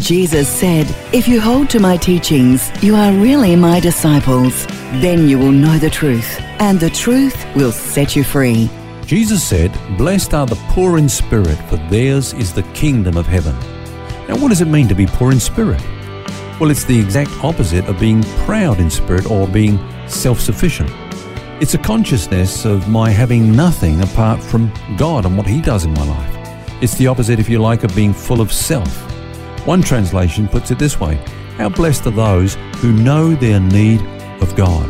Jesus said, If you hold to my teachings, you are really my disciples. Then you will know the truth, and the truth will set you free. Jesus said, Blessed are the poor in spirit, for theirs is the kingdom of heaven. Now, what does it mean to be poor in spirit? Well, it's the exact opposite of being proud in spirit or being self sufficient. It's a consciousness of my having nothing apart from God and what He does in my life. It's the opposite, if you like, of being full of self. One translation puts it this way How blessed are those who know their need of God.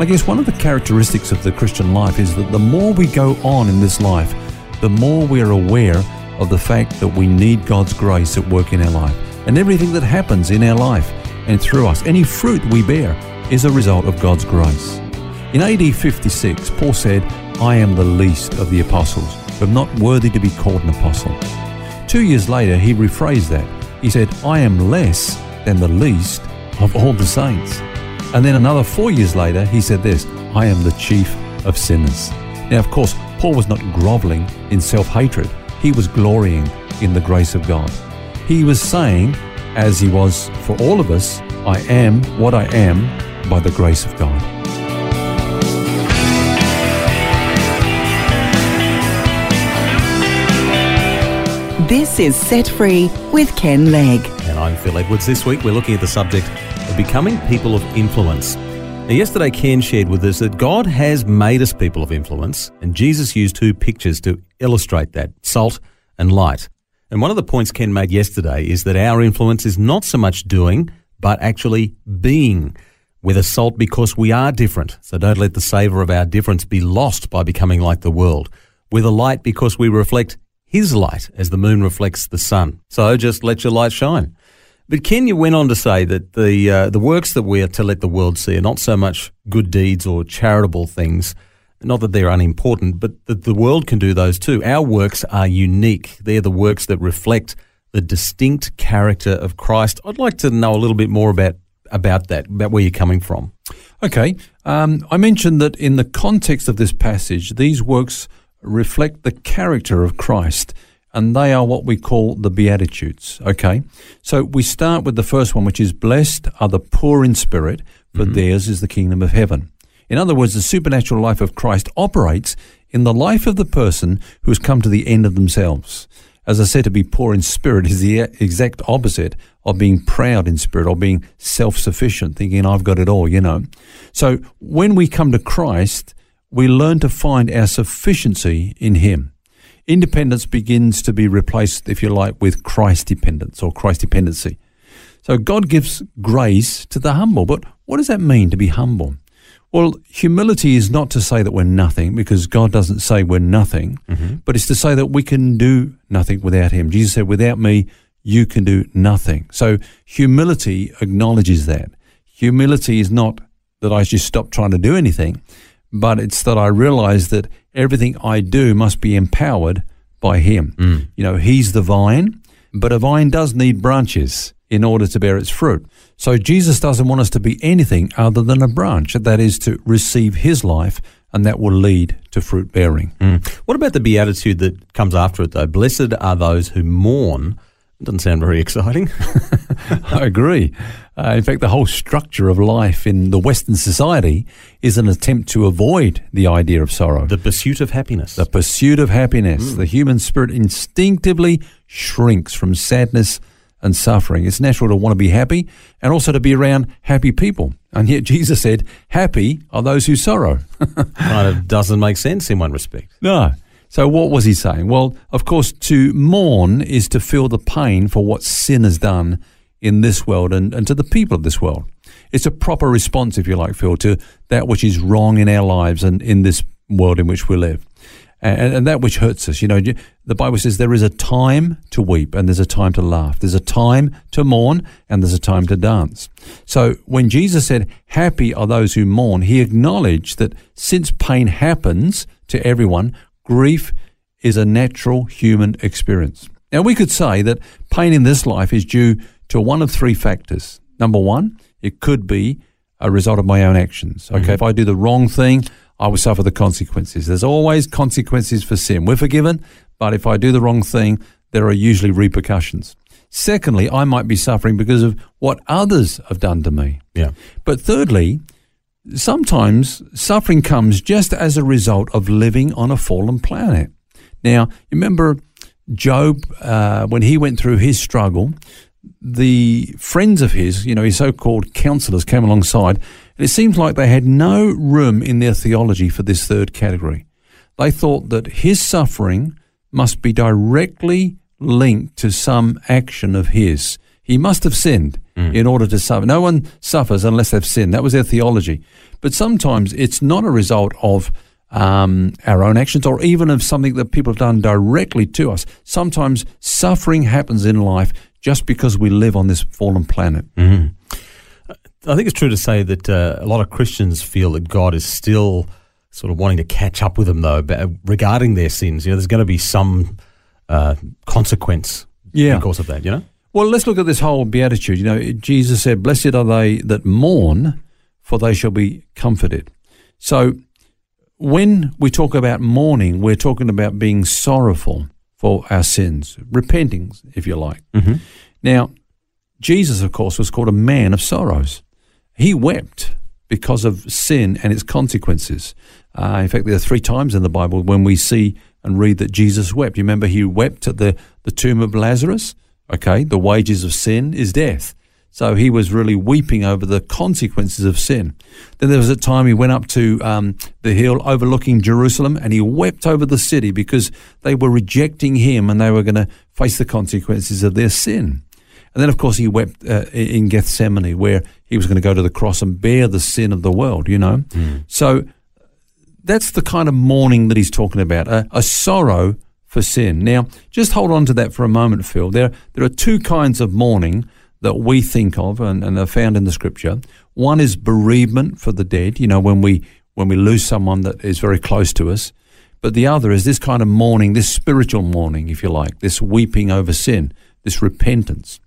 I guess one of the characteristics of the Christian life is that the more we go on in this life, the more we are aware of the fact that we need God's grace at work in our life. And everything that happens in our life and through us, any fruit we bear, is a result of God's grace. In AD 56, Paul said, I am the least of the apostles, but not worthy to be called an apostle. Two years later, he rephrased that he said, I am less than the least of all the saints. And then another four years later, he said this I am the chief of sinners. Now, of course, Paul was not groveling in self hatred, he was glorying in the grace of God. He was saying, as he was for all of us, I am what I am by the grace of God. This is Set Free with Ken Legg. And I'm Phil Edwards. This week we're looking at the subject of becoming people of influence. Now, yesterday Ken shared with us that God has made us people of influence, and Jesus used two pictures to illustrate that salt and light. And one of the points Ken made yesterday is that our influence is not so much doing, but actually being. We're the salt because we are different, so don't let the savour of our difference be lost by becoming like the world. We're the light because we reflect his light as the moon reflects the sun. So just let your light shine. But Ken, you went on to say that the uh, the works that we are to let the world see are not so much good deeds or charitable things, not that they're unimportant, but that the world can do those too. Our works are unique. They're the works that reflect the distinct character of Christ. I'd like to know a little bit more about about that, about where you're coming from. Okay, um, I mentioned that in the context of this passage, these works reflect the character of Christ, and they are what we call the Beatitudes. Okay, so we start with the first one, which is Blessed are the poor in spirit, for mm-hmm. theirs is the kingdom of heaven. In other words, the supernatural life of Christ operates in the life of the person who has come to the end of themselves. As I said, to be poor in spirit is the exact opposite of being proud in spirit or being self sufficient, thinking I've got it all, you know. So when we come to Christ, we learn to find our sufficiency in Him. Independence begins to be replaced, if you like, with Christ dependence or Christ dependency. So God gives grace to the humble. But what does that mean to be humble? Well, humility is not to say that we're nothing, because God doesn't say we're nothing, mm-hmm. but it's to say that we can do nothing without Him. Jesus said, Without me, you can do nothing. So humility acknowledges that. Humility is not that I just stop trying to do anything, but it's that I realize that everything I do must be empowered by Him. Mm. You know, He's the vine, but a vine does need branches in order to bear its fruit. So Jesus doesn't want us to be anything other than a branch, that is to receive His life, and that will lead to fruit bearing. Mm. What about the beatitude that comes after it, though? Blessed are those who mourn, doesn't sound very exciting. I agree. Uh, in fact, the whole structure of life in the Western society is an attempt to avoid the idea of sorrow. The pursuit of happiness. The pursuit of happiness. Mm. The human spirit instinctively shrinks from sadness and suffering. It's natural to want to be happy and also to be around happy people. And yet Jesus said, Happy are those who sorrow. kind of doesn't make sense in one respect. No. So, what was he saying? Well, of course, to mourn is to feel the pain for what sin has done in this world and, and to the people of this world. It's a proper response, if you like, Phil, to that which is wrong in our lives and in this world in which we live. and, and that which hurts us. You know, the Bible says there is a time to weep and there's a time to laugh. There's a time to mourn and there's a time to dance. So when Jesus said, Happy are those who mourn, he acknowledged that since pain happens to everyone, grief is a natural human experience. Now, we could say that pain in this life is due to one of three factors. Number one, it could be a result of my own actions. Okay, mm-hmm. if I do the wrong thing, I will suffer the consequences. There's always consequences for sin. We're forgiven, but if I do the wrong thing, there are usually repercussions. Secondly, I might be suffering because of what others have done to me. Yeah. But thirdly, sometimes suffering comes just as a result of living on a fallen planet. Now, remember Job, uh, when he went through his struggle, the friends of his, you know, his so called counselors came alongside, and it seems like they had no room in their theology for this third category. They thought that his suffering must be directly linked to some action of his. He must have sinned mm. in order to suffer. No one suffers unless they've sinned. That was their theology. But sometimes it's not a result of um, our own actions or even of something that people have done directly to us. Sometimes suffering happens in life just because we live on this fallen planet. Mm-hmm. I think it's true to say that uh, a lot of Christians feel that God is still sort of wanting to catch up with them, though, regarding their sins. You know, there's going to be some uh, consequence yeah. because of that, you know? Well, let's look at this whole beatitude. You know, Jesus said, Blessed are they that mourn, for they shall be comforted. So when we talk about mourning, we're talking about being sorrowful for our sins, repenting, if you like. Mm-hmm. Now, Jesus, of course, was called a man of sorrows. He wept because of sin and its consequences. Uh, in fact, there are three times in the Bible when we see and read that Jesus wept. You remember he wept at the, the tomb of Lazarus? Okay, the wages of sin is death. So he was really weeping over the consequences of sin. Then there was a time he went up to um, the hill overlooking Jerusalem and he wept over the city because they were rejecting him and they were going to face the consequences of their sin. And then, of course, he wept uh, in Gethsemane where he was going to go to the cross and bear the sin of the world, you know. Mm. So that's the kind of mourning that he's talking about, a, a sorrow for sin. Now, just hold on to that for a moment, Phil. There, there are two kinds of mourning that we think of and, and are found in the scripture. One is bereavement for the dead, you know, when we when we lose someone that is very close to us. But the other is this kind of mourning, this spiritual mourning, if you like, this weeping over sin, this repentance.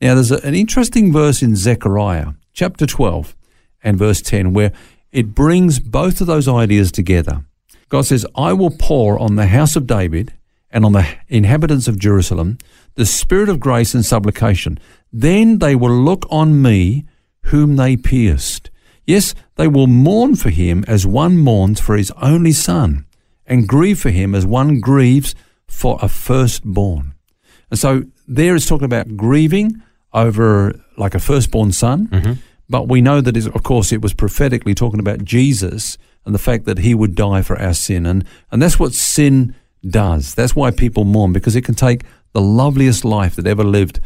Now, there's a, an interesting verse in Zechariah chapter 12 and verse 10 where it brings both of those ideas together. God says, I will pour on the house of David and on the inhabitants of Jerusalem the spirit of grace and supplication. Then they will look on me whom they pierced. Yes, they will mourn for him as one mourns for his only son, and grieve for him as one grieves for a firstborn. And so there is talking about grieving over like a firstborn son, mm-hmm. but we know that, of course, it was prophetically talking about Jesus and the fact that he would die for our sin. And, and that's what sin does. That's why people mourn, because it can take the loveliest life that ever lived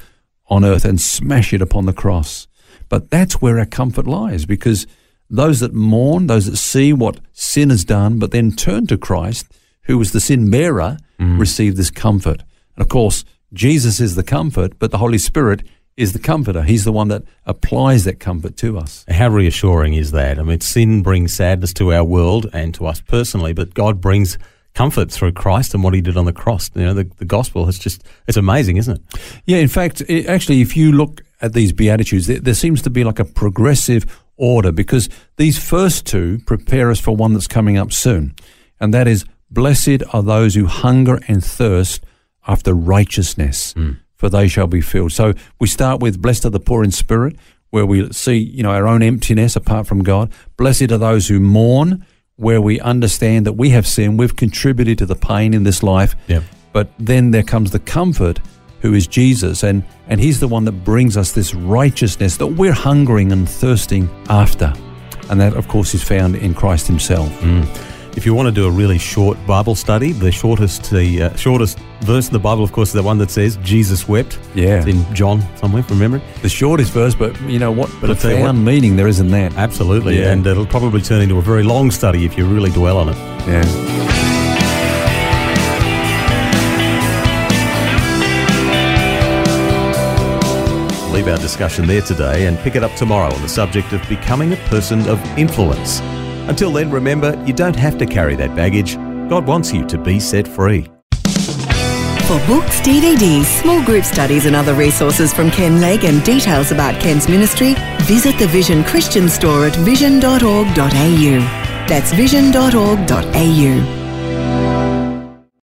on earth and smash it upon the cross. But that's where our comfort lies because those that mourn, those that see what sin has done, but then turn to Christ, who was the sin bearer, mm. receive this comfort. And of course, Jesus is the comfort, but the Holy Spirit is the comforter. He's the one that applies that comfort to us. How reassuring is that? I mean, sin brings sadness to our world and to us personally, but God brings comfort through Christ and what he did on the cross. You know, the, the gospel is just, it's amazing, isn't it? Yeah, in fact, it, actually, if you look at these Beatitudes, there, there seems to be like a progressive order because these first two prepare us for one that's coming up soon. And that is, blessed are those who hunger and thirst after righteousness, mm. for they shall be filled. So we start with, blessed are the poor in spirit, where we see, you know, our own emptiness apart from God. Blessed are those who mourn, where we understand that we have sinned, we've contributed to the pain in this life. Yep. But then there comes the comfort, who is Jesus, and, and He's the one that brings us this righteousness that we're hungering and thirsting after. And that, of course, is found in Christ Himself. Mm. If you want to do a really short Bible study, the shortest the uh, shortest verse in the Bible, of course, is the one that says Jesus wept. Yeah, it's in John somewhere from memory. The shortest verse, but you know what but profound one meaning there isn't that. Absolutely, yeah. and it'll probably turn into a very long study if you really dwell on it. Yeah. leave our discussion there today and pick it up tomorrow on the subject of becoming a person of influence. Until then, remember, you don't have to carry that baggage. God wants you to be set free. For books, DVDs, small group studies, and other resources from Ken Legg and details about Ken's ministry, visit the Vision Christian store at vision.org.au. That's vision.org.au.